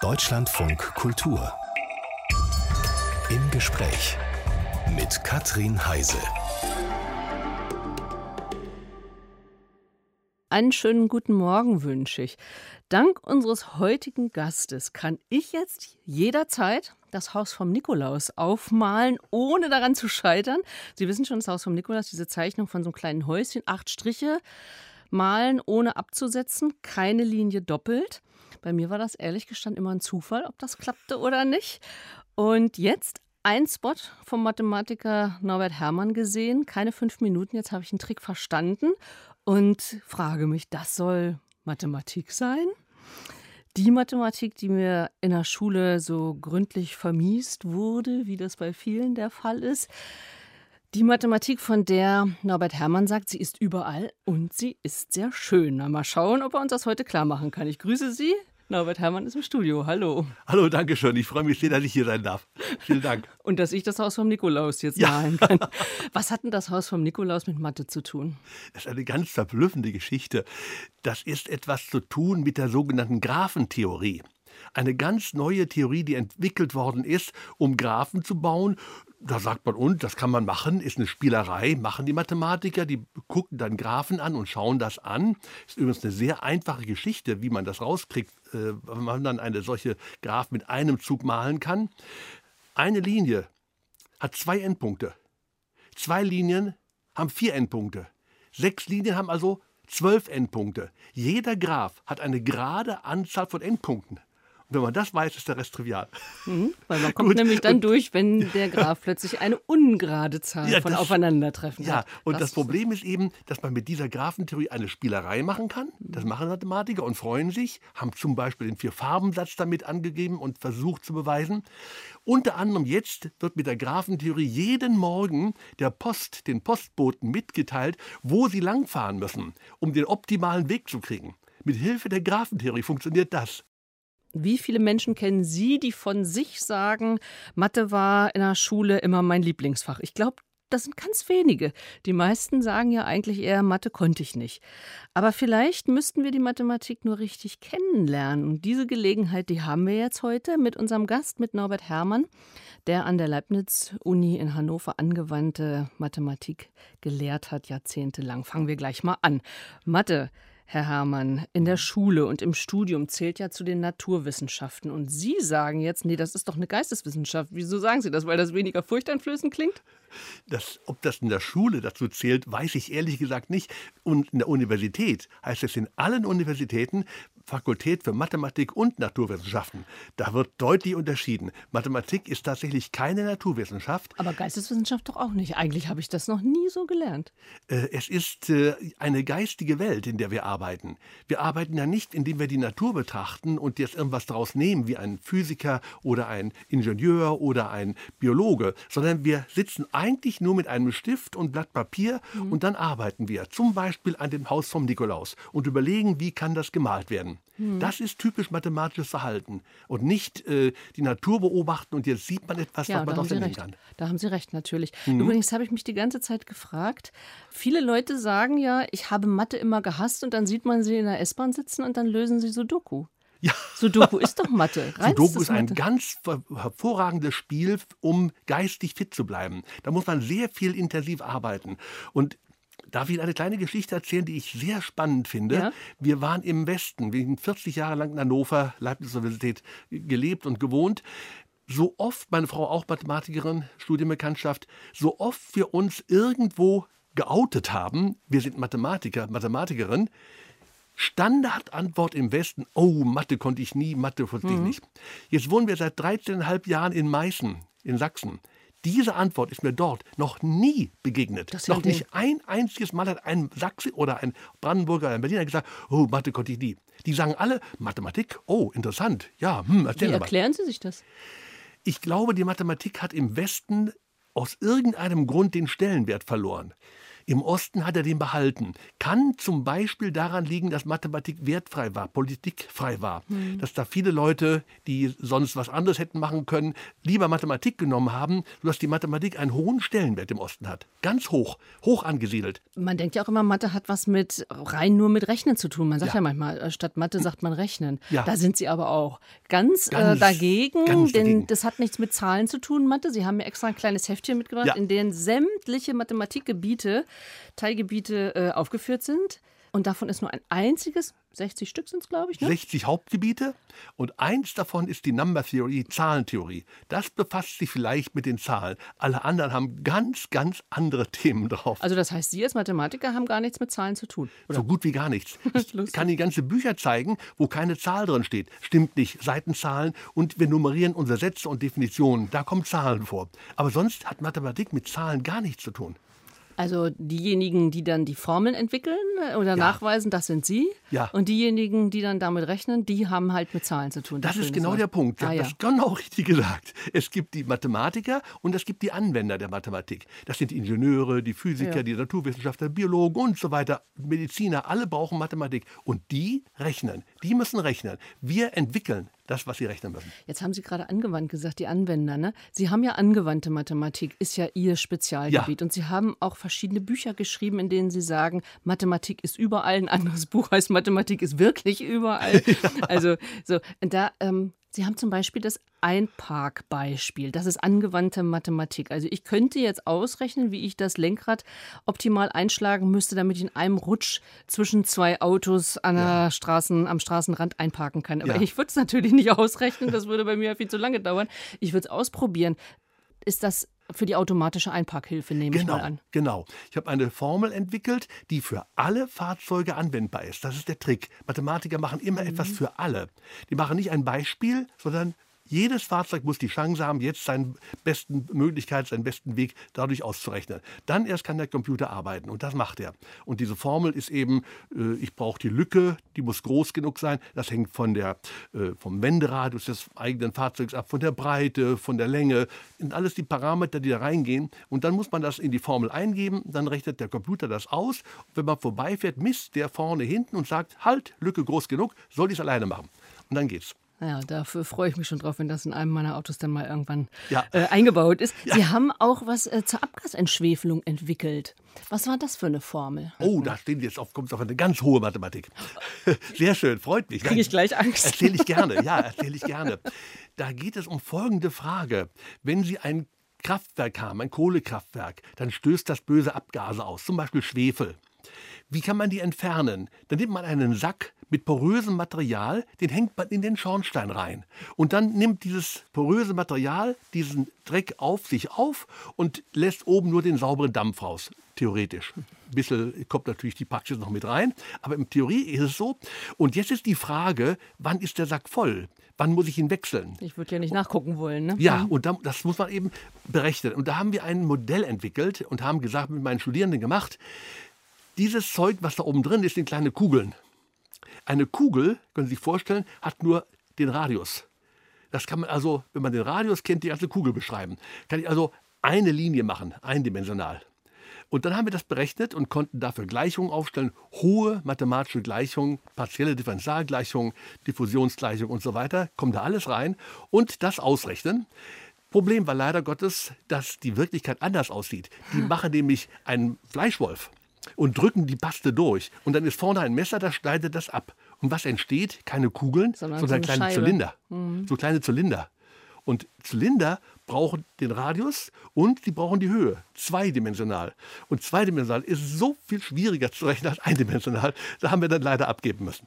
Deutschlandfunk Kultur. Im Gespräch mit Katrin Heise. Einen schönen guten Morgen wünsche ich. Dank unseres heutigen Gastes kann ich jetzt jederzeit das Haus vom Nikolaus aufmalen, ohne daran zu scheitern. Sie wissen schon, das Haus vom Nikolaus, diese Zeichnung von so einem kleinen Häuschen, acht Striche malen, ohne abzusetzen, keine Linie doppelt. Bei mir war das ehrlich gestanden immer ein Zufall, ob das klappte oder nicht. Und jetzt ein Spot vom Mathematiker Norbert Herrmann gesehen, keine fünf Minuten, jetzt habe ich einen Trick verstanden und frage mich, das soll Mathematik sein? Die Mathematik, die mir in der Schule so gründlich vermiest wurde, wie das bei vielen der Fall ist. Die Mathematik, von der Norbert Herrmann sagt, sie ist überall und sie ist sehr schön. Na, mal schauen, ob er uns das heute klar machen kann. Ich grüße Sie. Norbert Herrmann ist im Studio. Hallo. Hallo, danke schön. Ich freue mich sehr, dass ich hier sein darf. Vielen Dank. und dass ich das Haus vom Nikolaus jetzt ja. malen kann. Was hat denn das Haus vom Nikolaus mit Mathe zu tun? Das ist eine ganz verblüffende Geschichte. Das ist etwas zu tun mit der sogenannten Graphentheorie eine ganz neue Theorie, die entwickelt worden ist, um Graphen zu bauen. Da sagt man, und das kann man machen, ist eine Spielerei, machen die Mathematiker, die gucken dann Graphen an und schauen das an. Ist übrigens eine sehr einfache Geschichte, wie man das rauskriegt, äh, wenn man dann eine solche Graph mit einem Zug malen kann. Eine Linie hat zwei Endpunkte. Zwei Linien haben vier Endpunkte. Sechs Linien haben also zwölf Endpunkte. Jeder Graph hat eine gerade Anzahl von Endpunkten. Wenn man das weiß, ist der Rest trivial. Mhm, weil man kommt nämlich dann durch, wenn der Graph plötzlich eine ungerade Zahl ja, von das, Aufeinandertreffen ja, hat. Ja, und das, das Problem ist eben, dass man mit dieser Graphentheorie eine Spielerei machen kann. Das machen Mathematiker und freuen sich, haben zum Beispiel den Vier-Farben-Satz damit angegeben und versucht zu beweisen. Unter anderem jetzt wird mit der Graphentheorie jeden Morgen der Post, den Postboten mitgeteilt, wo sie langfahren müssen, um den optimalen Weg zu kriegen. Mit Hilfe der Graphentheorie funktioniert das. Wie viele Menschen kennen Sie, die von sich sagen, Mathe war in der Schule immer mein Lieblingsfach? Ich glaube, das sind ganz wenige. Die meisten sagen ja eigentlich eher, Mathe konnte ich nicht. Aber vielleicht müssten wir die Mathematik nur richtig kennenlernen. Und diese Gelegenheit, die haben wir jetzt heute mit unserem Gast, mit Norbert Herrmann, der an der Leibniz-Uni in Hannover angewandte Mathematik gelehrt hat, jahrzehntelang. Fangen wir gleich mal an. Mathe Herr Herrmann, in der Schule und im Studium zählt ja zu den Naturwissenschaften. Und Sie sagen jetzt, nee, das ist doch eine Geisteswissenschaft. Wieso sagen Sie das? Weil das weniger furchteinflößend klingt? Das, ob das in der Schule dazu zählt, weiß ich ehrlich gesagt nicht. Und in der Universität heißt es in allen Universitäten Fakultät für Mathematik und Naturwissenschaften. Da wird deutlich unterschieden. Mathematik ist tatsächlich keine Naturwissenschaft. Aber Geisteswissenschaft doch auch nicht. Eigentlich habe ich das noch nie so gelernt. Äh, es ist äh, eine geistige Welt, in der wir arbeiten. Wir arbeiten ja nicht, indem wir die Natur betrachten und jetzt irgendwas daraus nehmen, wie ein Physiker oder ein Ingenieur oder ein Biologe, sondern wir sitzen eigentlich nur mit einem Stift und Blatt Papier mhm. und dann arbeiten wir zum Beispiel an dem Haus vom Nikolaus und überlegen, wie kann das gemalt werden. Mhm. Das ist typisch mathematisches Verhalten und nicht äh, die Natur beobachten und jetzt sieht man etwas, ja, was man doch sehen kann. Da haben Sie recht, natürlich. Mhm. Übrigens habe ich mich die ganze Zeit gefragt, viele Leute sagen ja, ich habe Mathe immer gehasst und dann sieht man sie in der S-Bahn sitzen und dann lösen sie Sudoku. Ja. Sudoku ist doch Mathe. Sudoku ist ein Mathe. ganz hervorragendes Spiel, um geistig fit zu bleiben. Da muss man sehr viel intensiv arbeiten. Und Darf ich eine kleine Geschichte erzählen, die ich sehr spannend finde? Ja. Wir waren im Westen, wir haben 40 Jahre lang in Hannover, Leibniz-Universität gelebt und gewohnt. So oft, meine Frau auch Mathematikerin, Studienbekanntschaft, so oft wir uns irgendwo geoutet haben, wir sind Mathematiker, Mathematikerin, Standardantwort im Westen, oh, Mathe konnte ich nie, Mathe konnte ich mhm. nicht. Jetzt wohnen wir seit 13,5 Jahren in Meißen, in Sachsen. Diese Antwort ist mir dort noch nie begegnet. Das noch nicht ein einziges Mal hat ein Sachse oder ein Brandenburger, ein Berliner gesagt, oh, Mathe konnte ich nie. Die sagen alle, Mathematik, oh, interessant, ja, hm, erzähl Wie erklären Sie sich das? Ich glaube, die Mathematik hat im Westen aus irgendeinem Grund den Stellenwert verloren. Im Osten hat er den behalten. Kann zum Beispiel daran liegen, dass Mathematik wertfrei war, politikfrei war. Mhm. Dass da viele Leute, die sonst was anderes hätten machen können, lieber Mathematik genommen haben, sodass die Mathematik einen hohen Stellenwert im Osten hat. Ganz hoch, hoch angesiedelt. Man denkt ja auch immer, Mathe hat was mit rein nur mit Rechnen zu tun. Man sagt ja, ja manchmal, äh, statt Mathe sagt man Rechnen. Ja. Da sind sie aber auch ganz, äh, ganz äh, dagegen, ganz denn dagegen. das hat nichts mit Zahlen zu tun, Mathe. Sie haben mir extra ein kleines Heftchen mitgebracht, ja. in dem sämtliche Mathematikgebiete, Teilgebiete äh, aufgeführt sind. Und davon ist nur ein einziges 60 Stück sind es, glaube ich. Ne? 60 Hauptgebiete und eins davon ist die Number Theory, Zahlentheorie. Das befasst sich vielleicht mit den Zahlen. Alle anderen haben ganz, ganz andere Themen drauf. Also das heißt, Sie als Mathematiker haben gar nichts mit Zahlen zu tun? Oder? So gut wie gar nichts. Ich kann die ganze Bücher zeigen, wo keine Zahl drin steht. Stimmt nicht. Seitenzahlen und wir nummerieren unsere Sätze und Definitionen. Da kommen Zahlen vor. Aber sonst hat Mathematik mit Zahlen gar nichts zu tun. Also diejenigen, die dann die Formeln entwickeln äh, oder ja. nachweisen, das sind Sie. Ja. Und diejenigen, die dann damit rechnen, die haben halt mit Zahlen zu tun. Das, das ist genau der Punkt. Ah, ja. Das genau richtig gesagt. Es gibt die Mathematiker und es gibt die Anwender der Mathematik. Das sind die Ingenieure, die Physiker, ja. die Naturwissenschaftler, Biologen und so weiter, Mediziner. Alle brauchen Mathematik. Und die rechnen. Die müssen rechnen. Wir entwickeln das, was Sie rechnen müssen. Jetzt haben Sie gerade angewandt gesagt, die Anwender. Ne? Sie haben ja angewandte Mathematik, ist ja Ihr Spezialgebiet. Ja. Und Sie haben auch verschiedene Bücher geschrieben, in denen Sie sagen, Mathematik ist überall. Ein anderes Buch heißt Mathematik ist wirklich überall. ja. Also so, da ähm, Sie haben zum Beispiel das Einparkbeispiel. Das ist angewandte Mathematik. Also ich könnte jetzt ausrechnen, wie ich das Lenkrad optimal einschlagen müsste, damit ich in einem Rutsch zwischen zwei Autos an ja. Straßen, am Straßenrand einparken kann. Aber ja. ich würde es natürlich nicht ausrechnen. Das würde bei mir viel zu lange dauern. Ich würde es ausprobieren. Ist das für die automatische Einparkhilfe, nehme genau, ich mal an. Genau. Ich habe eine Formel entwickelt, die für alle Fahrzeuge anwendbar ist. Das ist der Trick. Mathematiker machen immer mhm. etwas für alle. Die machen nicht ein Beispiel, sondern jedes Fahrzeug muss die Chance haben, jetzt seinen besten Möglichkeit, seinen besten Weg dadurch auszurechnen. Dann erst kann der Computer arbeiten und das macht er. Und diese Formel ist eben, äh, ich brauche die Lücke, die muss groß genug sein. Das hängt von der, äh, vom Wenderadius des eigenen Fahrzeugs ab, von der Breite, von der Länge. Sind alles die Parameter, die da reingehen. Und dann muss man das in die Formel eingeben, dann rechnet der Computer das aus. Und wenn man vorbeifährt, misst der vorne hinten und sagt, halt, Lücke groß genug, soll ich es alleine machen. Und dann geht's. Ja, dafür freue ich mich schon drauf, wenn das in einem meiner Autos dann mal irgendwann ja. äh, eingebaut ist. Ja. Sie haben auch was äh, zur Abgasentschwefelung entwickelt. Was war das für eine Formel? Oh, da stehen jetzt auf, kommt auf eine ganz hohe Mathematik. Sehr schön, freut mich. Kriege ich gleich Angst. Erzähle ich gerne, ja, erzähle ich gerne. Da geht es um folgende Frage. Wenn Sie ein Kraftwerk haben, ein Kohlekraftwerk, dann stößt das böse Abgase aus, zum Beispiel Schwefel. Wie kann man die entfernen? Dann nimmt man einen Sack mit porösem Material, den hängt man in den Schornstein rein. Und dann nimmt dieses poröse Material diesen Dreck auf sich auf und lässt oben nur den sauberen Dampf raus. Theoretisch. Ein bisschen kommt natürlich die Praxis noch mit rein, aber in Theorie ist es so. Und jetzt ist die Frage, wann ist der Sack voll? Wann muss ich ihn wechseln? Ich würde ja nicht nachgucken wollen. Ne? Ja, mhm. und das muss man eben berechnen. Und da haben wir ein Modell entwickelt und haben gesagt, mit meinen Studierenden gemacht, dieses Zeug, was da oben drin ist, sind kleine Kugeln. Eine Kugel, können Sie sich vorstellen, hat nur den Radius. Das kann man also, wenn man den Radius kennt, die ganze Kugel beschreiben. Kann ich also eine Linie machen, eindimensional. Und dann haben wir das berechnet und konnten dafür Gleichungen aufstellen, hohe mathematische Gleichungen, partielle Differentialgleichungen, Diffusionsgleichungen und so weiter, kommt da alles rein und das ausrechnen. Problem war leider Gottes, dass die Wirklichkeit anders aussieht. Die machen nämlich einen Fleischwolf und drücken die Paste durch. Und dann ist vorne ein Messer, das schneidet das ab. Und was entsteht? Keine Kugeln, sondern, sondern so kleine Scheibe. Zylinder. Mhm. So kleine Zylinder. Und Zylinder brauchen den Radius und sie brauchen die Höhe, zweidimensional. Und zweidimensional ist so viel schwieriger zu rechnen als eindimensional. Da haben wir dann leider abgeben müssen.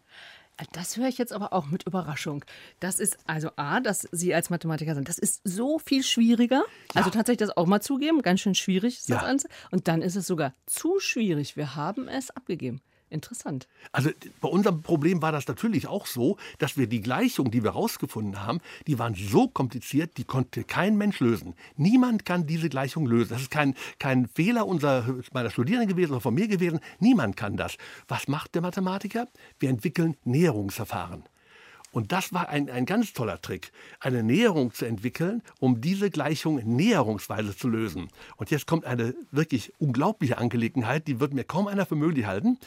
Das höre ich jetzt aber auch mit Überraschung. Das ist also A, dass Sie als Mathematiker sind. Das ist so viel schwieriger. Ja. Also tatsächlich das auch mal zugeben. Ganz schön schwierig ist das. Ganze. Und dann ist es sogar zu schwierig. Wir haben es abgegeben. Interessant. Also bei unserem Problem war das natürlich auch so, dass wir die Gleichung, die wir herausgefunden haben, die waren so kompliziert, die konnte kein Mensch lösen. Niemand kann diese Gleichung lösen. Das ist kein, kein Fehler unserer, meiner Studierenden gewesen oder von mir gewesen. Niemand kann das. Was macht der Mathematiker? Wir entwickeln Näherungsverfahren. Und das war ein, ein ganz toller Trick, eine Näherung zu entwickeln, um diese Gleichung näherungsweise zu lösen. Und jetzt kommt eine wirklich unglaubliche Angelegenheit, die wird mir kaum einer für möglich halten.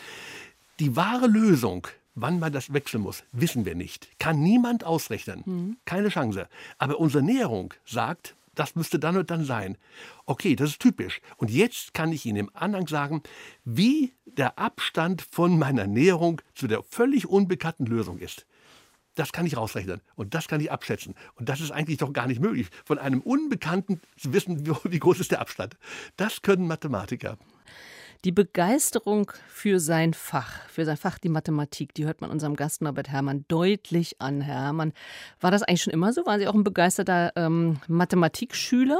Die wahre Lösung Wann man das wechseln muss, wissen wir nicht. Kann niemand ausrechnen. Mhm. Keine Chance. Aber unsere Näherung sagt, das müsste dann und dann sein. Okay, das ist typisch. Und jetzt kann ich Ihnen im Anhang sagen, wie der Abstand von meiner Näherung zu der völlig unbekannten Lösung ist. Das kann ich rausrechnen und das kann ich abschätzen. Und das ist eigentlich doch gar nicht möglich, von einem Unbekannten zu wissen, wie groß ist der Abstand. Das können Mathematiker. Die Begeisterung für sein Fach, für sein Fach die Mathematik, die hört man unserem Gast Norbert Herrmann deutlich an. Herr Herrmann, war das eigentlich schon immer so? Waren Sie auch ein begeisterter ähm, Mathematikschüler?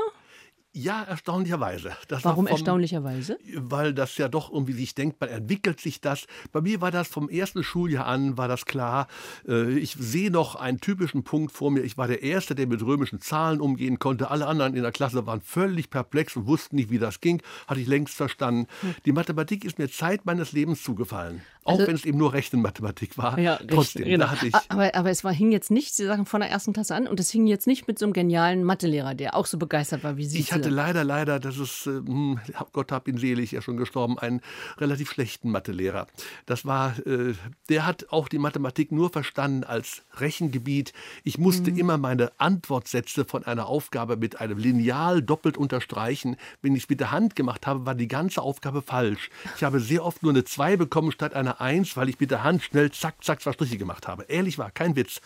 Ja, erstaunlicherweise. Das Warum vom, erstaunlicherweise? Weil das ja doch irgendwie sich denkt, man entwickelt sich das. Bei mir war das vom ersten Schuljahr an, war das klar. Äh, ich sehe noch einen typischen Punkt vor mir. Ich war der Erste, der mit römischen Zahlen umgehen konnte. Alle anderen in der Klasse waren völlig perplex und wussten nicht, wie das ging. Hatte ich längst verstanden. Hm. Die Mathematik ist mir Zeit meines Lebens zugefallen. Auch also, wenn es eben nur Rechenmathematik war. Ja, Trotzdem, genau. hatte ich aber, aber es war, hing jetzt nicht, Sie sagen, von der ersten Klasse an und es hing jetzt nicht mit so einem genialen Mathelehrer, der auch so begeistert war wie Sie. Ich hatte leider, leider, das ist, äh, hm, Gott hab ihn selig, ja schon gestorben, einen relativ schlechten Mathelehrer. Das war, äh, der hat auch die Mathematik nur verstanden als Rechengebiet. Ich musste mhm. immer meine Antwortsätze von einer Aufgabe mit einem Lineal doppelt unterstreichen. Wenn ich es mit der Hand gemacht habe, war die ganze Aufgabe falsch. Ich habe sehr oft nur eine 2 bekommen statt einer Eins, weil ich mit der Hand schnell zack, zack, zwei Striche gemacht habe. Ehrlich war, kein Witz.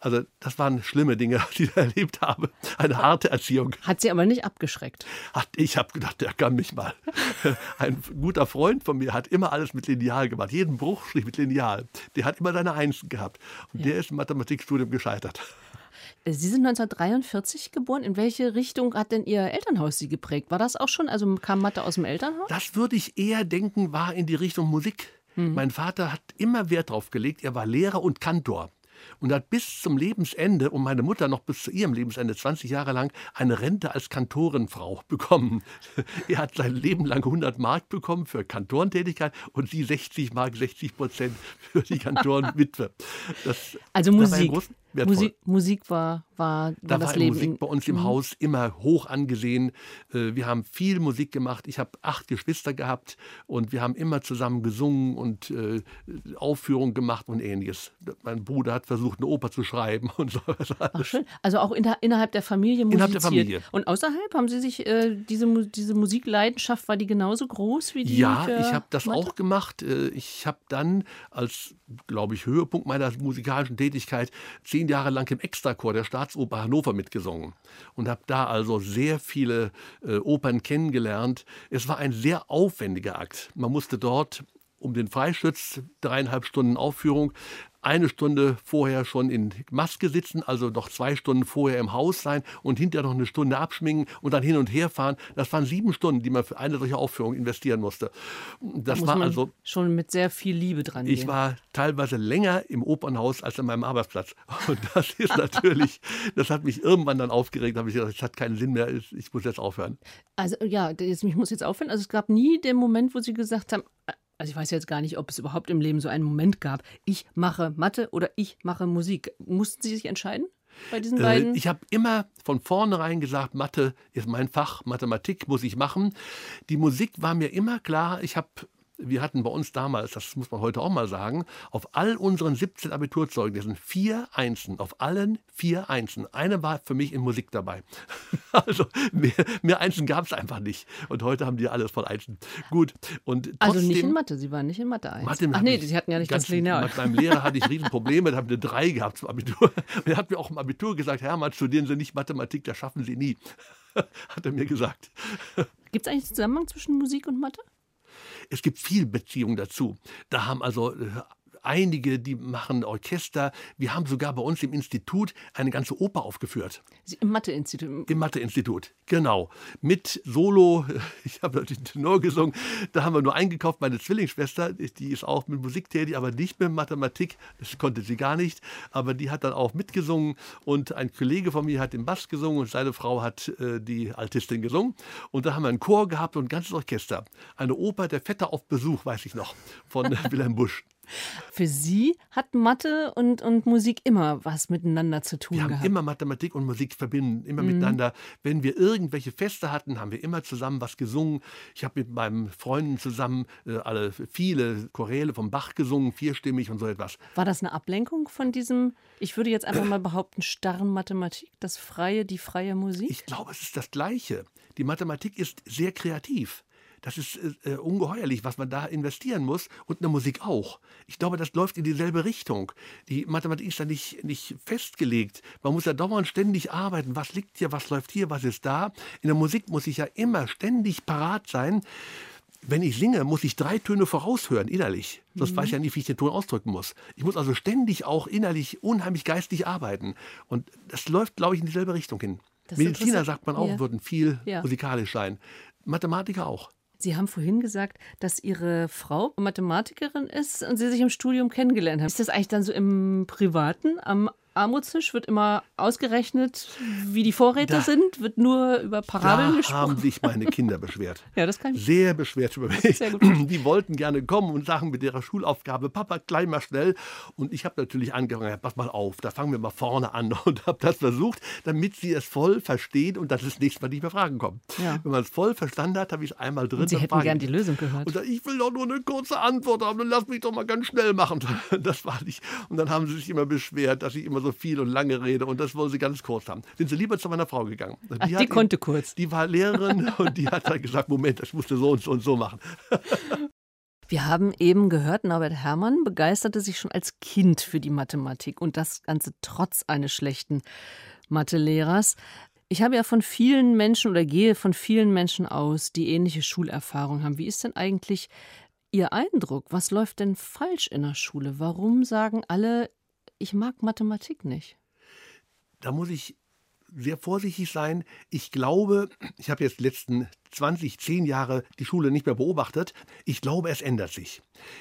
Also das waren schlimme Dinge, die ich erlebt habe. Eine harte Erziehung. Hat sie aber nicht abgeschreckt. Ach, ich habe gedacht, der kann mich mal. Ein guter Freund von mir hat immer alles mit Lineal gemacht. Jeden Bruchstrich mit Lineal. Der hat immer seine Einsen gehabt. Und ja. der ist im Mathematikstudium gescheitert. Sie sind 1943 geboren. In welche Richtung hat denn Ihr Elternhaus Sie geprägt? War das auch schon, also kam Mathe aus dem Elternhaus? Das würde ich eher denken, war in die Richtung Musik. Mhm. Mein Vater hat immer Wert darauf gelegt, er war Lehrer und Kantor und hat bis zum Lebensende und meine Mutter noch bis zu ihrem Lebensende 20 Jahre lang eine Rente als Kantorenfrau bekommen. er hat sein Leben lang 100 Mark bekommen für Kantorentätigkeit und sie 60 Mark, 60 Prozent für die Kantorenwitwe. Das, also Musik. Musik, Musik war, war, war da das war Leben. Musik bei uns im mhm. Haus immer hoch angesehen. Äh, wir haben viel Musik gemacht. Ich habe acht Geschwister gehabt und wir haben immer zusammen gesungen und äh, Aufführungen gemacht und ähnliches. Mein Bruder hat versucht, eine Oper zu schreiben und so. Ach, schön. Also auch der, innerhalb der Familie musiziert. Innerhalb der Familie. Und außerhalb haben Sie sich äh, diese, diese Musikleidenschaft, war die genauso groß wie die? Ja, ich habe das Mathe? auch gemacht. Äh, ich habe dann als, glaube ich, Höhepunkt meiner musikalischen Tätigkeit zehn zehn Jahre lang im Extrachor der Staatsoper Hannover mitgesungen und habe da also sehr viele äh, Opern kennengelernt. Es war ein sehr aufwendiger Akt. Man musste dort um den Freischütz, dreieinhalb Stunden Aufführung, eine Stunde vorher schon in Maske sitzen, also noch zwei Stunden vorher im Haus sein und hinterher noch eine Stunde abschminken und dann hin und her fahren. Das waren sieben Stunden, die man für eine solche Aufführung investieren musste. Das da war also schon mit sehr viel Liebe dran. Ich gehen. war teilweise länger im Opernhaus als an meinem Arbeitsplatz. Und das ist natürlich, das hat mich irgendwann dann aufgeregt. Da habe ich gesagt, es hat keinen Sinn mehr, ich muss jetzt aufhören. Also ja, ich muss jetzt aufhören. Also es gab nie den Moment, wo Sie gesagt haben, also ich weiß jetzt gar nicht, ob es überhaupt im Leben so einen Moment gab. Ich mache Mathe oder ich mache Musik. Mussten Sie sich entscheiden? Bei diesen beiden? Äh, ich habe immer von vornherein gesagt, Mathe ist mein Fach, Mathematik muss ich machen. Die Musik war mir immer klar. Ich habe wir hatten bei uns damals, das muss man heute auch mal sagen, auf all unseren 17 Abiturzeugnissen vier Einsen, auf allen vier Einsen. Eine war für mich in Musik dabei. Also mehr, mehr Einsen gab es einfach nicht. Und heute haben die alles von Einsen. Gut. Und trotzdem, also nicht in Mathe, Sie waren nicht in Mathe 1. Mathe Ach nee, Sie hatten ja nicht das Lineal. Mit meinem Lehrer hatte ich Riesenprobleme, da habe eine 3 gehabt zum Abitur. Und er hat mir auch im Abitur gesagt, Hermann, studieren Sie nicht Mathematik, das schaffen Sie nie. hat er mir gesagt. Gibt es eigentlich einen Zusammenhang zwischen Musik und Mathe? Es gibt viel Beziehung dazu. Da haben also äh, einige, die machen Orchester. Wir haben sogar bei uns im Institut eine ganze Oper aufgeführt. Im Mathe-Institut? Im Mathe-Institut, genau. Mit Solo, ich habe natürlich Tenor gesungen, da haben wir nur eingekauft, meine Zwillingsschwester, die ist auch mit Musik tätig, aber nicht mit Mathematik, das konnte sie gar nicht, aber die hat dann auch mitgesungen und ein Kollege von mir hat den Bass gesungen und seine Frau hat äh, die Altistin gesungen und da haben wir einen Chor gehabt und ein ganzes Orchester. Eine Oper, der Vetter auf Besuch, weiß ich noch, von Wilhelm Busch. Für Sie hat Mathe und, und Musik immer was miteinander zu tun wir haben gehabt. immer Mathematik und Musik verbinden, immer mhm. miteinander. Wenn wir irgendwelche Feste hatten, haben wir immer zusammen was gesungen. Ich habe mit meinen Freunden zusammen äh, alle viele Choräle vom Bach gesungen, vierstimmig und so etwas. War das eine Ablenkung von diesem, ich würde jetzt einfach mal behaupten, starren Mathematik, das freie, die freie Musik? Ich glaube, es ist das Gleiche. Die Mathematik ist sehr kreativ. Das ist äh, äh, ungeheuerlich, was man da investieren muss und eine Musik auch. Ich glaube, das läuft in dieselbe Richtung. Die Mathematik ist da nicht, nicht festgelegt. Man muss ja dauernd ständig arbeiten. Was liegt hier, was läuft hier, was ist da? In der Musik muss ich ja immer ständig parat sein. Wenn ich singe, muss ich drei Töne voraushören, innerlich. Sonst mhm. weiß ich ja nicht, wie ich den Ton ausdrücken muss. Ich muss also ständig auch innerlich unheimlich geistig arbeiten. Und das läuft, glaube ich, in dieselbe Richtung hin. Das Mediziner, sagt man auch, ja. würden viel ja. musikalisch sein. Mathematiker auch. Sie haben vorhin gesagt, dass Ihre Frau Mathematikerin ist und Sie sich im Studium kennengelernt haben. Ist das eigentlich dann so im Privaten am Armutstisch wird immer ausgerechnet, wie die Vorräte da, sind, wird nur über Parabeln da gesprochen. haben sich meine Kinder beschwert. ja, das kann ich. Sehr beschwert über mich. Sehr gut. Die wollten gerne kommen und sagen mit ihrer Schulaufgabe, Papa, gleich mal schnell. Und ich habe natürlich angefangen, pass mal auf, da fangen wir mal vorne an und habe das versucht, damit sie es voll verstehen und dass es nächstes Mal nicht mehr Fragen kommen. Ja. Wenn man es voll verstanden hat, habe ich es einmal drin. Und sie hätten gern die Lösung gehört. Und dann, ich will doch nur eine kurze Antwort haben, dann lass mich doch mal ganz schnell machen. Das war nicht. Und dann haben sie sich immer beschwert, dass ich immer so viel und lange rede und das wollen sie ganz kurz haben. Sind sie lieber zu meiner Frau gegangen. Die, Ach, die konnte kurz. Die war Lehrerin und die hat dann gesagt, Moment, das musste so und so und so machen. Wir haben eben gehört, Norbert Herrmann begeisterte sich schon als Kind für die Mathematik und das Ganze trotz eines schlechten Mathelehrers. Ich habe ja von vielen Menschen oder gehe von vielen Menschen aus, die ähnliche Schulerfahrung haben. Wie ist denn eigentlich Ihr Eindruck? Was läuft denn falsch in der Schule? Warum sagen alle, ich mag Mathematik nicht? Da muss ich sehr vorsichtig sein. Ich glaube, ich habe jetzt die letzten 20, 10 Jahre die Schule nicht mehr beobachtet. Ich glaube, es ändert sich.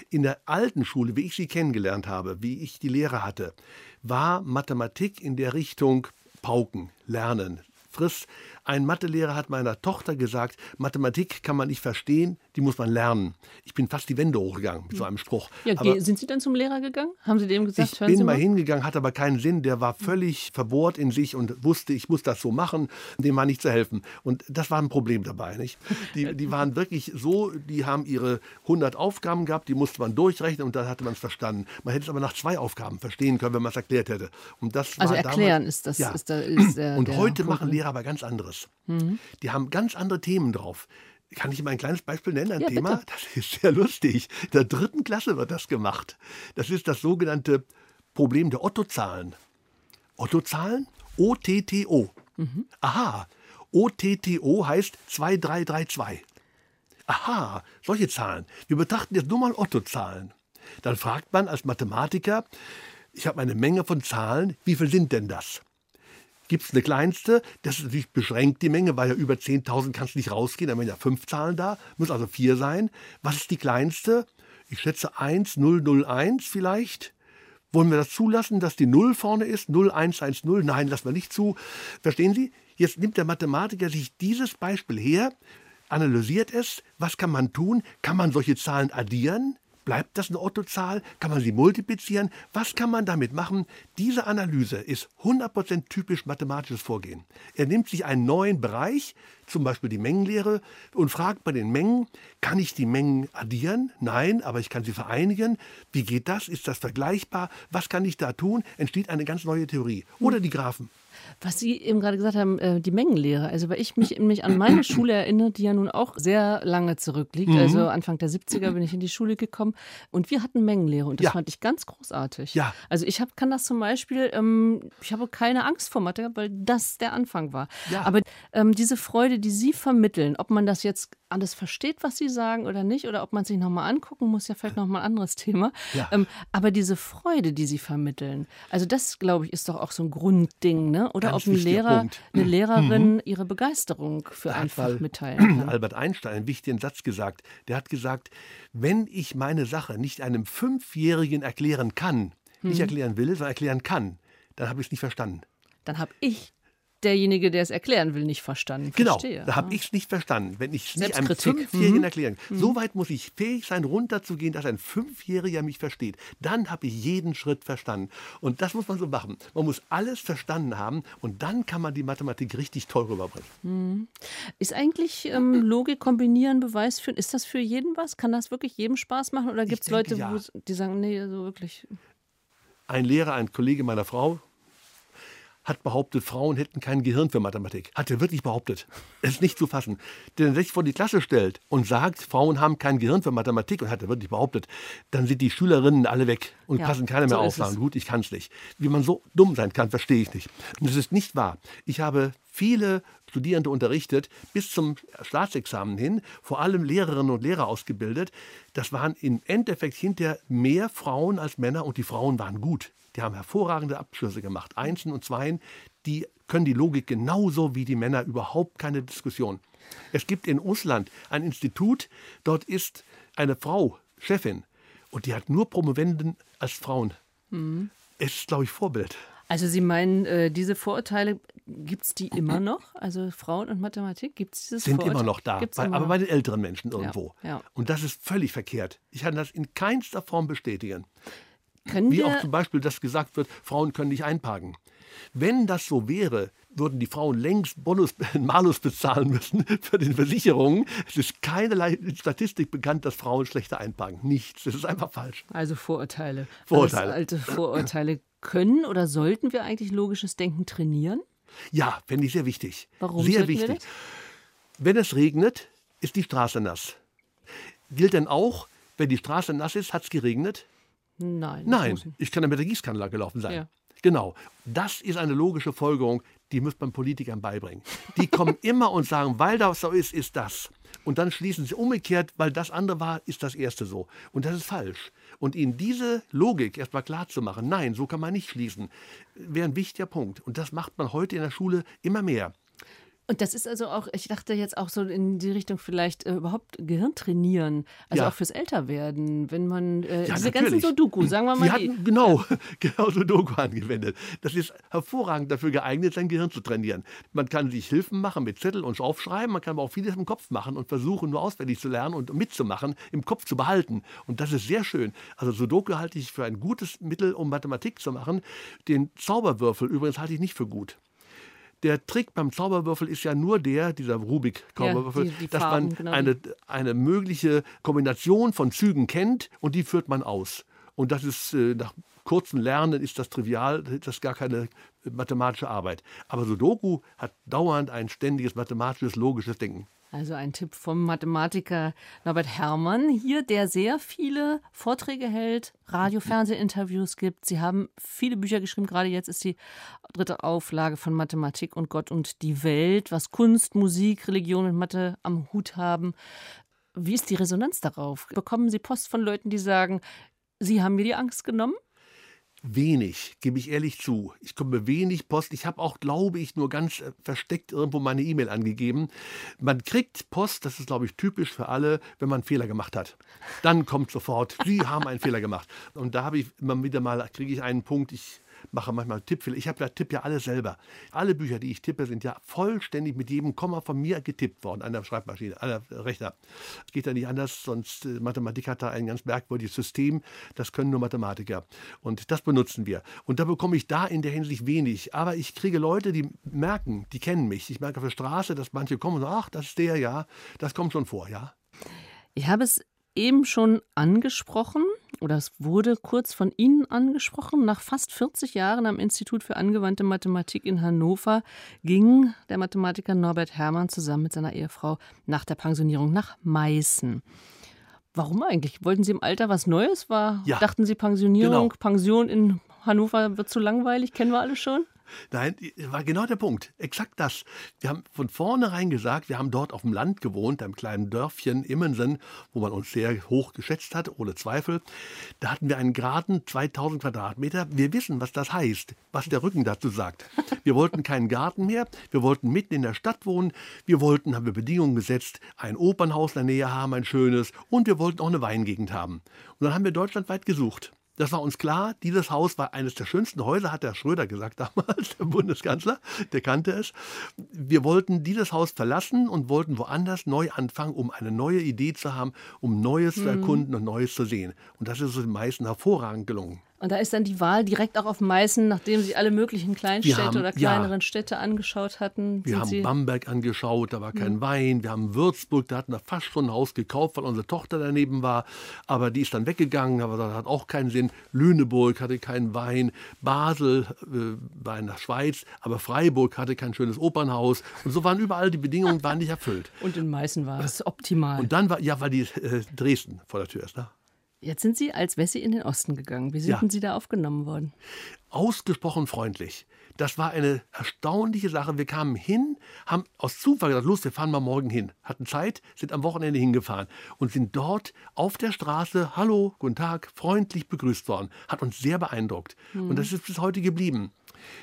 In der alten Schule, wie ich sie kennengelernt habe, wie ich die Lehre hatte, war Mathematik in der Richtung Pauken, Lernen, Friss. Ein Mathelehrer hat meiner Tochter gesagt, Mathematik kann man nicht verstehen, die muss man lernen. Ich bin fast die Wände hochgegangen mit so einem Spruch. Ja, aber sind Sie dann zum Lehrer gegangen? Haben Sie dem gesagt, ich bin Sie mal hingegangen, hat aber keinen Sinn. Der war völlig verbohrt in sich und wusste, ich muss das so machen. Dem war nicht zu helfen. Und das war ein Problem dabei. Nicht? Die, die waren wirklich so, die haben ihre 100 Aufgaben gehabt, die musste man durchrechnen und dann hatte man es verstanden. Man hätte es aber nach zwei Aufgaben verstehen können, wenn man es erklärt hätte. Und das also erklären damals, ist das. Ja. Ist da, ist der, und heute machen Lehrer aber ganz anderes. Mhm. Die haben ganz andere Themen drauf. Kann ich mal ein kleines Beispiel nennen? Ein ja, Thema, bitte. das ist sehr lustig. In der dritten Klasse wird das gemacht. Das ist das sogenannte Problem der Ottozahlen. Ottozahlen? O-T-T-O. Mhm. Aha. O-T-T-O heißt 2332. Aha, solche Zahlen. Wir betrachten jetzt nur mal Ottozahlen. Dann fragt man als Mathematiker, ich habe eine Menge von Zahlen, wie viel sind denn das? Gibt es eine kleinste, das ist natürlich beschränkt die Menge, weil ja über 10.000 kannst du nicht rausgehen, dann werden ja fünf Zahlen da, muss also vier sein. Was ist die kleinste? Ich schätze 1001 vielleicht. Wollen wir das zulassen, dass die 0 vorne ist? 0110? Nein, lassen wir nicht zu. Verstehen Sie? Jetzt nimmt der Mathematiker sich dieses Beispiel her, analysiert es. Was kann man tun? Kann man solche Zahlen addieren? Bleibt das eine Ottozahl? Kann man sie multiplizieren? Was kann man damit machen? Diese Analyse ist 100% typisch mathematisches Vorgehen. Er nimmt sich einen neuen Bereich, zum Beispiel die Mengenlehre, und fragt bei den Mengen, kann ich die Mengen addieren? Nein, aber ich kann sie vereinigen. Wie geht das? Ist das vergleichbar? Was kann ich da tun? Entsteht eine ganz neue Theorie. Oder die Graphen. Was Sie eben gerade gesagt haben, äh, die Mengenlehre. Also, weil ich mich, mich an meine Schule erinnere, die ja nun auch sehr lange zurückliegt. Mhm. Also, Anfang der 70er bin ich in die Schule gekommen und wir hatten Mengenlehre und das ja. fand ich ganz großartig. Ja. Also, ich hab, kann das zum Beispiel, ähm, ich habe keine Angst vor Mathe, weil das der Anfang war. Ja. Aber ähm, diese Freude, die Sie vermitteln, ob man das jetzt alles versteht, was Sie sagen oder nicht, oder ob man sich nochmal angucken muss, ja vielleicht nochmal ein anderes Thema. Ja. Ähm, aber diese Freude, die Sie vermitteln, also das, glaube ich, ist doch auch so ein Grundding, ne? Oder Ganz ob ein Lehrer, Punkt. eine Lehrerin mhm. ihre Begeisterung für da ein Fach mitteilen kann. Albert Einstein einen wichtigen Satz gesagt. Der hat gesagt, wenn ich meine Sache nicht einem Fünfjährigen erklären kann, mhm. nicht erklären will, sondern erklären kann, dann habe ich es nicht verstanden. Dann habe ich derjenige, der es erklären will, nicht verstanden. Genau, Verstehe. da habe ich es nicht verstanden. Wenn ich es nicht einem. Fünfjährigen Mhm. erklären kann, so weit muss ich fähig sein, runterzugehen, dass ein Fünfjähriger mich versteht. Dann habe ich jeden Schritt verstanden. Und das muss man so machen. Man muss alles verstanden haben und dann kann man die Mathematik richtig toll rüberbringen. Ist eigentlich ähm, Logik kombinieren, Beweis führen, ist das für jeden was? Kann das wirklich jedem Spaß machen? Oder gibt es Leute, ja. die sagen, nee, so wirklich. Ein Lehrer, ein Kollege meiner Frau, hat behauptet, Frauen hätten kein Gehirn für Mathematik. Hat er wirklich behauptet. Es ist nicht zu fassen. Denn wenn er sich vor die Klasse stellt und sagt, Frauen haben kein Gehirn für Mathematik, und hat er wirklich behauptet, dann sind die Schülerinnen alle weg und Ja, passen keiner mehr so auf. es. Sagen, gut, ich kann es nicht. Wie man so dumm sein kann, verstehe ich nicht. Und das ist nicht wahr. Ich habe viele Studierende unterrichtet, bis zum Staatsexamen hin, vor allem Lehrerinnen und Lehrer ausgebildet. Das waren im Endeffekt hinterher mehr Frauen als Männer und die Frauen waren gut. Die haben hervorragende Abschlüsse gemacht. Einsen und Zweien, die können die Logik genauso wie die Männer, überhaupt keine Diskussion. Es gibt in Russland ein Institut, dort ist eine Frau Chefin und die hat nur Promovenden als Frauen. Es ist, glaube ich, Vorbild. Also Sie meinen, äh, diese Vorurteile, gibt es die immer noch? Also Frauen und Mathematik, gibt es dieses sind Vorurteil? immer noch da, bei, immer aber bei den älteren Menschen irgendwo. ja. Und das ist völlig verkehrt. Ich kann das in keinster Form bestätigen. Können Wie auch zum Beispiel, dass gesagt wird, Frauen können nicht einparken. Wenn das so wäre, würden die Frauen längst Bonus, Malus bezahlen müssen für die Versicherungen. Es ist keinerlei Statistik bekannt, dass Frauen schlechter einparken. Nichts. Das ist einfach falsch. also Vorurteile. Vorurteile. Alles alte Vorurteile. Können oder sollten wir eigentlich logisches Denken trainieren? Ja, finde ich sehr wichtig. Warum Sehr wichtig. Wenn es regnet, ist die Straße nass. Gilt denn auch, wenn die Straße nass ist, hat es geregnet? Nein. Nein, ich kann ja mit der Gießkanne gelaufen sein. Ja. Genau. Das ist eine logische Folgerung, die muss man Politikern beibringen. Die kommen immer und sagen, weil das so ist, ist das. Und dann schließen sie umgekehrt, weil das andere war, ist das erste so. Und das ist falsch. Und ihnen diese Logik erstmal klar zu machen, nein, so kann man nicht schließen, wäre ein wichtiger Punkt. Und das macht man heute in der Schule immer mehr. Und das ist also auch, ich dachte jetzt auch so in die Richtung vielleicht äh, überhaupt Gehirn trainieren, also Ja. auch fürs Älterwerden, wenn man äh, Ja, diese ganzen natürlich. Sudoku, sagen wir Sie mal, die, hatten genau, genau Sudoku angewendet. Das ist hervorragend dafür geeignet, sein Gehirn zu trainieren. Man kann sich Hilfen machen mit Zettel und Aufschreiben, man kann aber auch vieles im Kopf machen und versuchen, nur auswendig zu lernen und mitzumachen, im Kopf zu behalten. Und das ist sehr schön. Also Sudoku halte ich für ein gutes Mittel, um Mathematik zu machen. Den Zauberwürfel übrigens halte ich nicht für gut. Der Trick beim Zauberwürfel ist ja nur der, dieser Rubik-Zauberwürfel, Ja, die- die dass Farben, man genau. eine, eine mögliche Kombination von Zügen kennt und die führt man aus. Und das ist äh, nach kurzem Lernen ist das trivial, das ist gar keine äh, mathematische Arbeit. Aber Sudoku hat dauernd ein ständiges mathematisches, logisches Denken. Also ein Tipp vom Mathematiker Norbert Herrmann hier, der sehr viele Vorträge hält, Radio, Fernsehinterviews gibt. Sie haben viele Bücher geschrieben. Gerade jetzt ist die dritte Auflage von Mathematik und Gott und die Welt, was Kunst, Musik, Religion und Mathe am Hut haben. Wie ist die Resonanz darauf? Bekommen Sie Post von Leuten, die sagen, Sie haben mir die Angst genommen? Wenig, gebe ich ehrlich zu. Ich komme wenig Post. Ich habe auch, glaube ich, nur ganz äh, versteckt irgendwo meine E-Mail angegeben. Man kriegt Post, das ist, glaube ich, typisch für alle, wenn man einen Fehler gemacht hat. Dann kommt sofort, Sie haben einen Fehler gemacht. Und da habe ich immer wieder mal, kriege ich einen Punkt, ich mache manchmal Tippfehler. Ich habe ja, tippe ja alles selber. Alle Bücher, die ich tippe, sind ja vollständig mit jedem Komma von mir getippt worden, an der Schreibmaschine, an der Rechner. Es geht ja nicht anders, sonst äh, Mathematik hat da ein ganz merkwürdiges System. Das können nur Mathematiker. Und das benutzen wir. Und da bekomme ich da in der Hinsicht wenig. Aber ich kriege Leute, die merken, die kennen mich. Ich merke auf der Straße, dass manche kommen und sagen, ach, das ist der, ja. Das kommt schon vor, ja. Ich habe es eben schon angesprochen, oder es wurde kurz von Ihnen angesprochen. Nach fast 40 Jahren am Institut für angewandte Mathematik in Hannover ging der Mathematiker Norbert Herrmann zusammen mit seiner Ehefrau nach der Pensionierung nach Meißen. Warum eigentlich? Wollten Sie im Alter was Neues? War, Ja. Dachten Sie Pensionierung, Genau. Pension in Hannover wird zu langweilig? Kennen wir alle schon? Nein, war genau der Punkt. Exakt das. Wir haben von vornherein gesagt, wir haben dort auf dem Land gewohnt, einem kleinen Dörfchen Immensen, wo man uns sehr hoch geschätzt hat, ohne Zweifel. Da hatten wir einen Garten, 2000 Quadratmeter. Wir wissen, was das heißt, was der Rücken dazu sagt. Wir wollten keinen Garten mehr, wir wollten mitten in der Stadt wohnen, wir wollten, haben wir Bedingungen gesetzt, ein Opernhaus in der Nähe haben, ein schönes, und wir wollten auch eine Weingegend haben. Und dann haben wir deutschlandweit gesucht. Das war uns klar. Dieses Haus war eines der schönsten Häuser, hat der Schröder gesagt damals, der Bundeskanzler. Der kannte es. Wir wollten dieses Haus verlassen und wollten woanders neu anfangen, um eine neue Idee zu haben, um Neues mhm. zu erkunden und Neues zu sehen. Und das ist uns den meisten hervorragend gelungen. Und da ist dann die Wahl direkt auch auf Meißen, nachdem Sie alle möglichen Kleinstädte haben, oder kleineren ja, Städte angeschaut hatten. Wir haben Sie Bamberg angeschaut, da war kein mhm. Wein. Wir haben Würzburg, da hatten wir fast schon ein Haus gekauft, weil unsere Tochter daneben war. Aber die ist dann weggegangen, aber das hat auch keinen Sinn. Lüneburg hatte keinen Wein. Basel äh, war in der Schweiz, aber Freiburg hatte kein schönes Opernhaus. Und so waren überall die Bedingungen waren nicht erfüllt. Und in Meißen war es optimal. Und dann war, ja, weil die äh, Dresden vor der Tür ist. Ne? Jetzt sind Sie als Wessi in den Osten gegangen. Wie sind ja. Sie da aufgenommen worden? Ausgesprochen freundlich. Das war eine erstaunliche Sache. Wir kamen hin, haben aus Zufall gesagt, los, wir fahren mal morgen hin. Hatten Zeit, sind am Wochenende hingefahren und sind dort auf der Straße, hallo, guten Tag, freundlich begrüßt worden. Hat uns sehr beeindruckt. Mhm. Und das ist bis heute geblieben.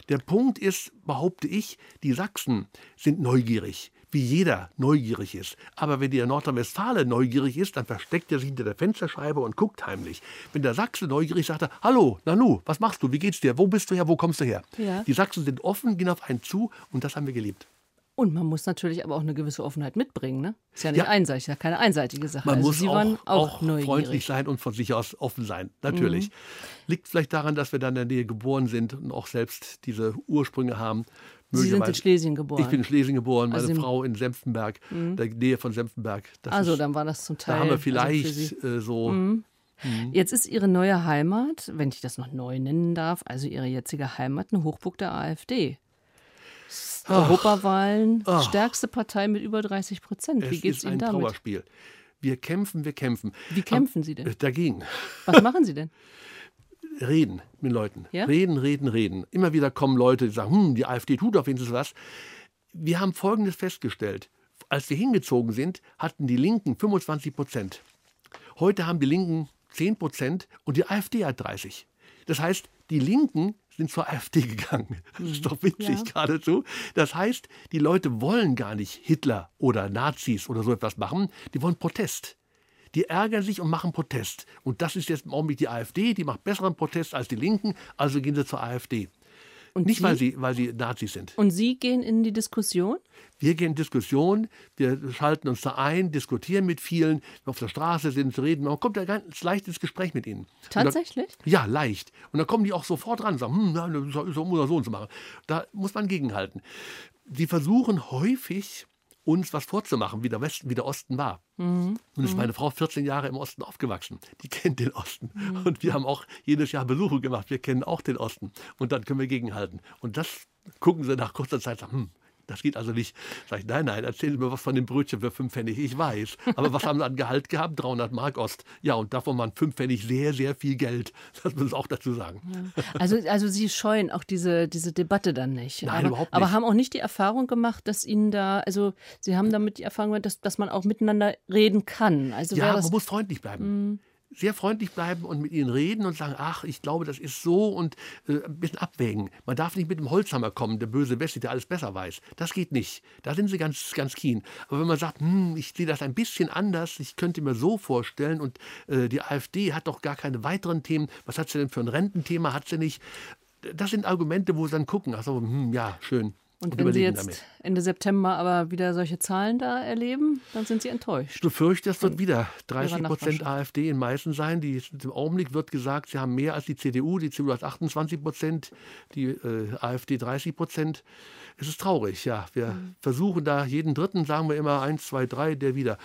Der Punkt ist, behaupte ich, die Sachsen sind neugierig wie jeder neugierig ist. Aber wenn der Nordrhein-Westfale neugierig ist, dann versteckt er sich hinter der Fensterscheibe und guckt heimlich. Wenn der Sachse neugierig ist, sagt er, hallo, Nanu, was machst du, wie geht's dir, wo bist du her, wo kommst du her? Ja. Die Sachsen sind offen, gehen auf einen zu und das haben wir geliebt. Und man muss natürlich aber auch eine gewisse Offenheit mitbringen. Ne? Ist ja nicht ja. einseitig, ja keine einseitige Sache. Man also muss Sie auch, auch, auch freundlich sein und von sich aus offen sein. Natürlich. Mhm. Liegt vielleicht daran, dass wir dann in der Nähe geboren sind und auch selbst diese Ursprünge haben. Sie sind in Schlesien geboren. Ich bin in Schlesien geboren, meine also Frau in Senftenberg, mhm. der Nähe von Senftenberg. Das also ist, dann war das zum Teil. Da haben wir also vielleicht also äh, so. Mhm. Mhm. Jetzt ist Ihre neue Heimat, wenn ich das noch neu nennen darf, also Ihre jetzige Heimat, eine Hochburg der AfD. Ach. Europawahlen, Ach. stärkste Partei mit über 30 Prozent. Wie geht es Ihnen damit? Es ist ein Trauerspiel. Wir kämpfen, wir kämpfen. Wie kämpfen Sie denn? Äh, dagegen. Was machen Sie denn? reden mit Leuten. Ja? Reden, reden, reden. Immer wieder kommen Leute, die sagen, hm, die AfD tut auf jeden Fall was. Wir haben Folgendes festgestellt. Als wir hingezogen sind, hatten die Linken 25 Prozent. Heute haben die Linken 10 Prozent und die AfD hat 30. Das heißt, die Linken sind zur AfD gegangen. Das ist doch witzig ja. geradezu. Das heißt, die Leute wollen gar nicht Hitler oder Nazis oder so etwas machen, die wollen Protest die ärgern sich und machen Protest. Und das ist jetzt im Augenblick die AfD, die macht besseren Protest als die Linken, also gehen sie zur AfD. Und Nicht, Sie? weil, sie, weil sie Nazis sind. Und Sie gehen in die Diskussion? Wir gehen in Diskussion, wir schalten uns da ein, diskutieren mit vielen, auf der Straße sind, reden, man kommt da ganz leicht ins Gespräch mit ihnen. Tatsächlich? Da, ja, leicht. Und dann kommen die auch sofort ran und sagen, hm, das ist so oder so zu machen. Da muss man gegenhalten. Sie versuchen häufig, uns was vorzumachen, wie der Westen, wie der Osten war. Mhm. Nun ist mhm. meine Frau 14 Jahre im Osten aufgewachsen. Die kennt den Osten. Mhm. Und wir haben auch jedes Jahr Besuche gemacht. Wir kennen auch den Osten. Und dann können wir gegenhalten. Und das gucken sie nach kurzer Zeit, sagen, hm, das geht also nicht. Sag ich, nein, nein, erzählen Sie mir was von dem Brötchen für fünf Pfennig. Ich weiß. Aber was haben Sie an Gehalt gehabt? 300 Mark Ost. Ja, und davon waren fünf Pfennig sehr, sehr viel Geld. Das muss ich auch dazu sagen. Ja. Also, also Sie scheuen auch diese, diese Debatte dann nicht. Nein, aber, überhaupt nicht. Aber haben auch nicht die Erfahrung gemacht, dass Ihnen da, also Sie haben damit die Erfahrung gemacht, dass, dass man auch miteinander reden kann. Also ja, man muss freundlich bleiben. Sehr freundlich bleiben und mit ihnen reden und sagen, ach, ich glaube, das ist so und äh, ein bisschen abwägen. Man darf nicht mit dem Holzhammer kommen, der böse Wessi, der alles besser weiß. Das geht nicht. Da sind sie ganz, ganz keen. Aber wenn man sagt, hm, ich sehe das ein bisschen anders, ich könnte mir so vorstellen und äh, die AfD hat doch gar keine weiteren Themen, was hat sie denn für ein Rententhema, hat sie nicht? Das sind Argumente, wo sie dann gucken, ach so, hm, ja, schön. Und, wenn Sie jetzt damit. Ende September aber wieder solche Zahlen da erleben, dann sind Sie enttäuscht. Du fürchtest, es wird wieder 30 Prozent AfD in Meißen sein. Die, Im Augenblick wird gesagt, sie haben mehr als die CDU. Die CDU hat 28 Prozent, die äh, AfD 30 Prozent. Es ist traurig, ja. Wir mhm. versuchen da jeden Dritten, sagen wir immer, eins, zwei, drei, der wieder.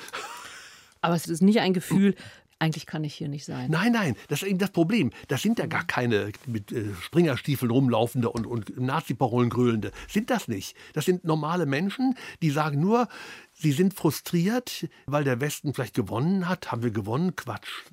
Aber es ist nicht ein Gefühl, eigentlich kann ich hier nicht sein. Nein, nein, das ist eben das Problem. Das sind ja gar keine mit äh, Springerstiefeln rumlaufende und, und Nazi-Parolen grölende. Sind das nicht. Das sind normale Menschen, die sagen nur, sie sind frustriert, weil der Westen vielleicht gewonnen hat. Haben wir gewonnen? Quatsch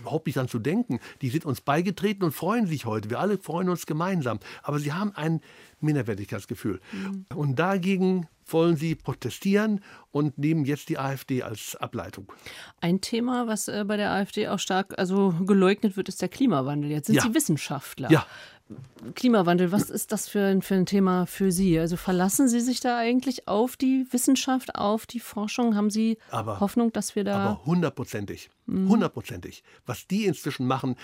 überhaupt nicht an zu denken. Die sind uns beigetreten und freuen sich heute. Wir alle freuen uns gemeinsam. Aber sie haben ein Minderwertigkeitsgefühl. Mhm. Und dagegen wollen sie protestieren und nehmen jetzt die AfD als Ableitung. Ein Thema, was äh, bei der AfD auch stark also geleugnet wird, ist der Klimawandel. Jetzt sind ja. Sie Wissenschaftler. Ja. Klimawandel, was ist das für ein, für ein Thema für Sie? Also verlassen Sie sich da eigentlich auf die Wissenschaft, auf die Forschung? Haben Sie aber, Hoffnung, dass wir da. Aber hundertprozentig. Hundertprozentig. Was die inzwischen machen,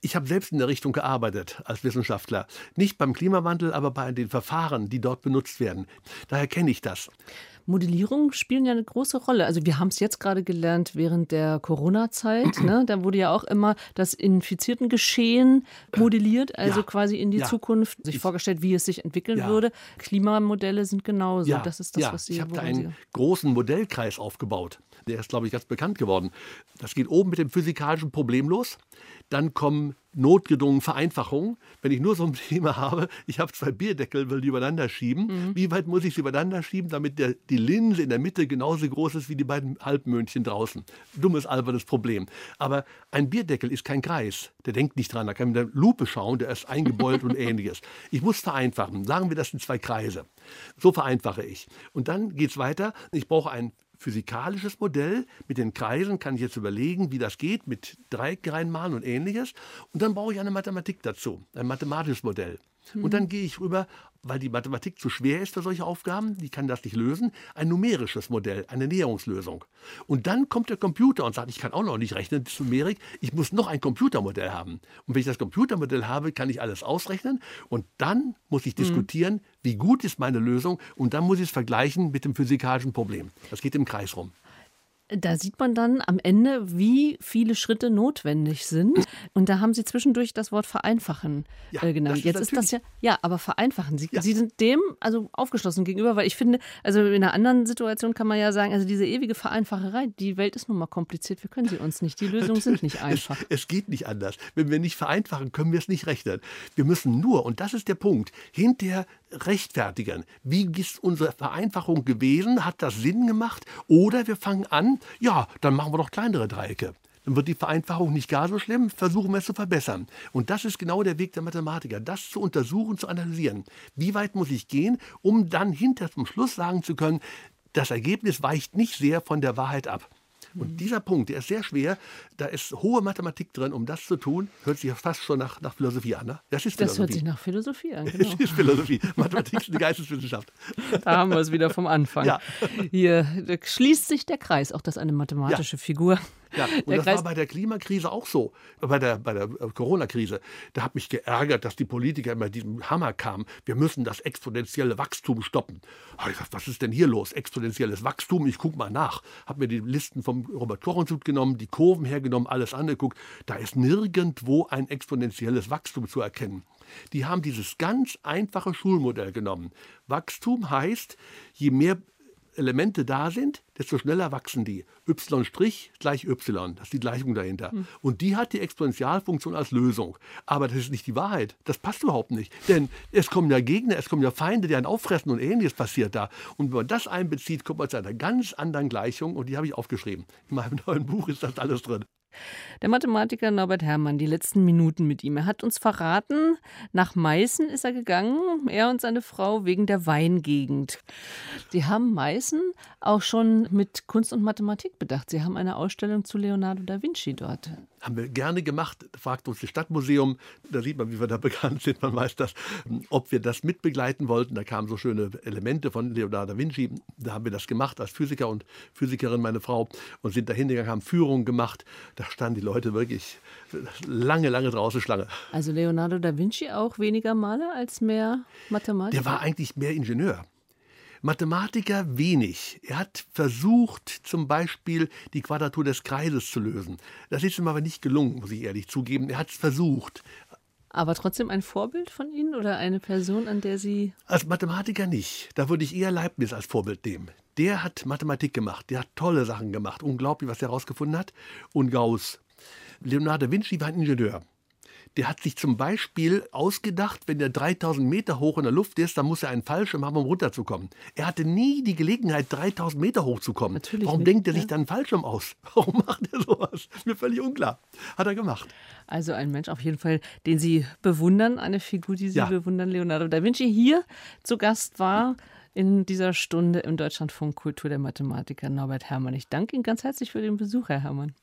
Ich habe selbst in der Richtung gearbeitet als Wissenschaftler. Nicht beim Klimawandel, aber bei den Verfahren, die dort benutzt werden. Daher kenne ich das. Modellierungen spielen ja eine große Rolle. Also wir haben es jetzt gerade gelernt während der Corona-Zeit. ne? Da wurde ja auch immer das Infiziertengeschehen modelliert, also ja. quasi in die ja. Zukunft sich vorgestellt, wie es sich entwickeln ja. würde. Klimamodelle sind genauso. Ja. Das ist das, was Sie. Ich habe da einen großen Modellkreis aufgebaut. Der ist, glaube ich, ganz bekannt geworden. Das geht oben mit dem physikalischen Problem los. Dann kommen notgedrungen Vereinfachungen. Wenn ich nur so ein Thema habe, ich habe zwei Bierdeckel, will die übereinander schieben. Mhm. Wie weit muss ich sie übereinander schieben, damit der, die Linse in der Mitte genauso groß ist wie die beiden Halbmöhnchen draußen? Dummes, albernes Problem. Aber ein Bierdeckel ist kein Kreis. Der denkt nicht dran. Da kann man mit der Lupe schauen, der ist eingebeult und ähnliches. Ich muss vereinfachen. Sagen wir, das sind zwei Kreise. So vereinfache ich. Und dann geht es weiter. Ich brauche ein physikalisches Modell. Mit den Kreisen kann ich jetzt überlegen, wie das geht, mit Dreieck und ähnliches. Und dann brauche ich eine Mathematik dazu, ein mathematisches Modell. Mhm. Und dann gehe ich rüber, weil die Mathematik zu schwer ist für solche Aufgaben, die kann das nicht lösen, ein numerisches Modell, eine Näherungslösung. Und dann kommt der Computer und sagt, ich kann auch noch nicht rechnen, das ist Numerik, ich muss noch ein Computermodell haben. Und wenn ich das Computermodell habe, kann ich alles ausrechnen und dann muss ich mhm. diskutieren, wie gut ist meine Lösung und dann muss ich es vergleichen mit dem physikalischen Problem. Das geht im Kreis rum. Da sieht man dann am Ende, wie viele Schritte notwendig sind. Und da haben Sie zwischendurch das Wort vereinfachen ja, äh, genannt. Ist Jetzt ist das ja, ja, aber vereinfachen. Sie, ja. Sie sind dem also aufgeschlossen gegenüber, weil ich finde, also in einer anderen Situation kann man ja sagen, also diese ewige Vereinfacherei, die Welt ist nun mal kompliziert, wir können sie uns nicht. Die Lösungen sind nicht einfach. Es, es geht nicht anders. Wenn wir nicht vereinfachen, können wir es nicht rechnen. Wir müssen nur, und das ist der Punkt, hinterher rechtfertigen. Wie ist unsere Vereinfachung gewesen? Hat das Sinn gemacht? Oder wir fangen an, ja, dann machen wir doch kleinere Dreiecke. Dann wird die Vereinfachung nicht gar so schlimm, versuchen wir es zu verbessern. Und das ist genau der Weg der Mathematiker, das zu untersuchen, zu analysieren. Wie weit muss ich gehen, um dann hinter zum Schluss sagen zu können, das Ergebnis weicht nicht sehr von der Wahrheit ab. Und dieser Punkt, der ist sehr schwer. Da ist hohe Mathematik drin, um das zu tun. Hört sich fast schon nach, nach Philosophie an. Ne? Das ist Philosophie. Das hört sich nach Philosophie an. Genau. Das ist Philosophie. Mathematik ist eine Geisteswissenschaft. Da haben wir es wieder vom Anfang. Ja. Hier schließt sich der Kreis. Auch das eine mathematische ja. Figur. Ja, und der das Kreis war bei der Klimakrise auch so, bei der, bei der äh, Corona-Krise. Da hat mich geärgert, dass die Politiker immer diesem Hammer kamen. Wir müssen das exponentielle Wachstum stoppen. ich gesagt, was ist denn hier los? Exponentielles Wachstum? Ich gucke mal nach. Habe mir die Listen vom Robert-Koch-Institut genommen, die Kurven hergenommen, alles angeguckt. Da ist nirgendwo ein exponentielles Wachstum zu erkennen. Die haben dieses ganz einfache Schulmodell genommen. Wachstum heißt, je mehr Elemente da sind, desto schneller wachsen die. y' gleich y, das ist die Gleichung dahinter. Mhm. Und die hat die Exponentialfunktion als Lösung. Aber das ist nicht die Wahrheit. Das passt überhaupt nicht. Denn es kommen ja Gegner, es kommen ja Feinde, die einen auffressen und ähnliches passiert da. Und wenn man das einbezieht, kommt man zu einer ganz anderen Gleichung und die habe ich aufgeschrieben. In meinem neuen Buch ist das alles drin. Der Mathematiker Norbert Herrmann, die letzten Minuten mit ihm. Er hat uns verraten, nach Meißen ist er gegangen, er und seine Frau, wegen der Weingegend. Sie haben Meißen auch schon mit Kunst und Mathematik bedacht. Sie haben eine Ausstellung zu Leonardo da Vinci dort. Haben wir gerne gemacht, fragt uns das Stadtmuseum. Da sieht man, wie wir da bekannt sind, man weiß das, ob wir das mitbegleiten wollten. Da kamen so schöne Elemente von Leonardo da Vinci. Da haben wir das gemacht als Physiker und Physikerin, meine Frau, und sind dahin gegangen, haben Führungen gemacht. Da standen die Leute wirklich lange, lange draußen Schlange. Also Leonardo da Vinci auch weniger Maler als mehr Mathematiker? Der war eigentlich mehr Ingenieur. Mathematiker wenig. Er hat versucht, zum Beispiel die Quadratur des Kreises zu lösen. Das ist ihm aber nicht gelungen, muss ich ehrlich zugeben. Er hat es versucht. Aber trotzdem ein Vorbild von Ihnen oder eine Person, an der Sie. Als Mathematiker nicht. Da würde ich eher Leibniz als Vorbild nehmen. Der hat Mathematik gemacht, der hat tolle Sachen gemacht. Unglaublich, was er herausgefunden hat. Und Gauss. Leonardo da Vinci war ein Ingenieur. Der hat sich zum Beispiel ausgedacht, wenn er 3000 Meter hoch in der Luft ist, dann muss er einen Fallschirm haben, um runterzukommen. Er hatte nie die Gelegenheit, 3000 Meter hochzukommen. Natürlich Warum nicht, denkt er sich ja. dann einen Fallschirm aus? Warum macht er sowas? Mir völlig unklar. Hat er gemacht. Also ein Mensch auf jeden Fall, den Sie bewundern, eine Figur, die Sie ja. bewundern, Leonardo da Vinci hier zu Gast war in dieser Stunde im Deutschlandfunk Kultur der Mathematiker Norbert Herrmann. Ich danke Ihnen ganz herzlich für den Besuch, Herr Herrmann.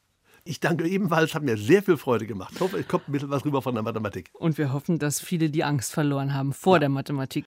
Ich danke ebenfalls, hat mir sehr viel Freude gemacht. Ich hoffe, es kommt ein bisschen was rüber von der Mathematik. Und wir hoffen, dass viele die Angst verloren haben vor ja. der Mathematik.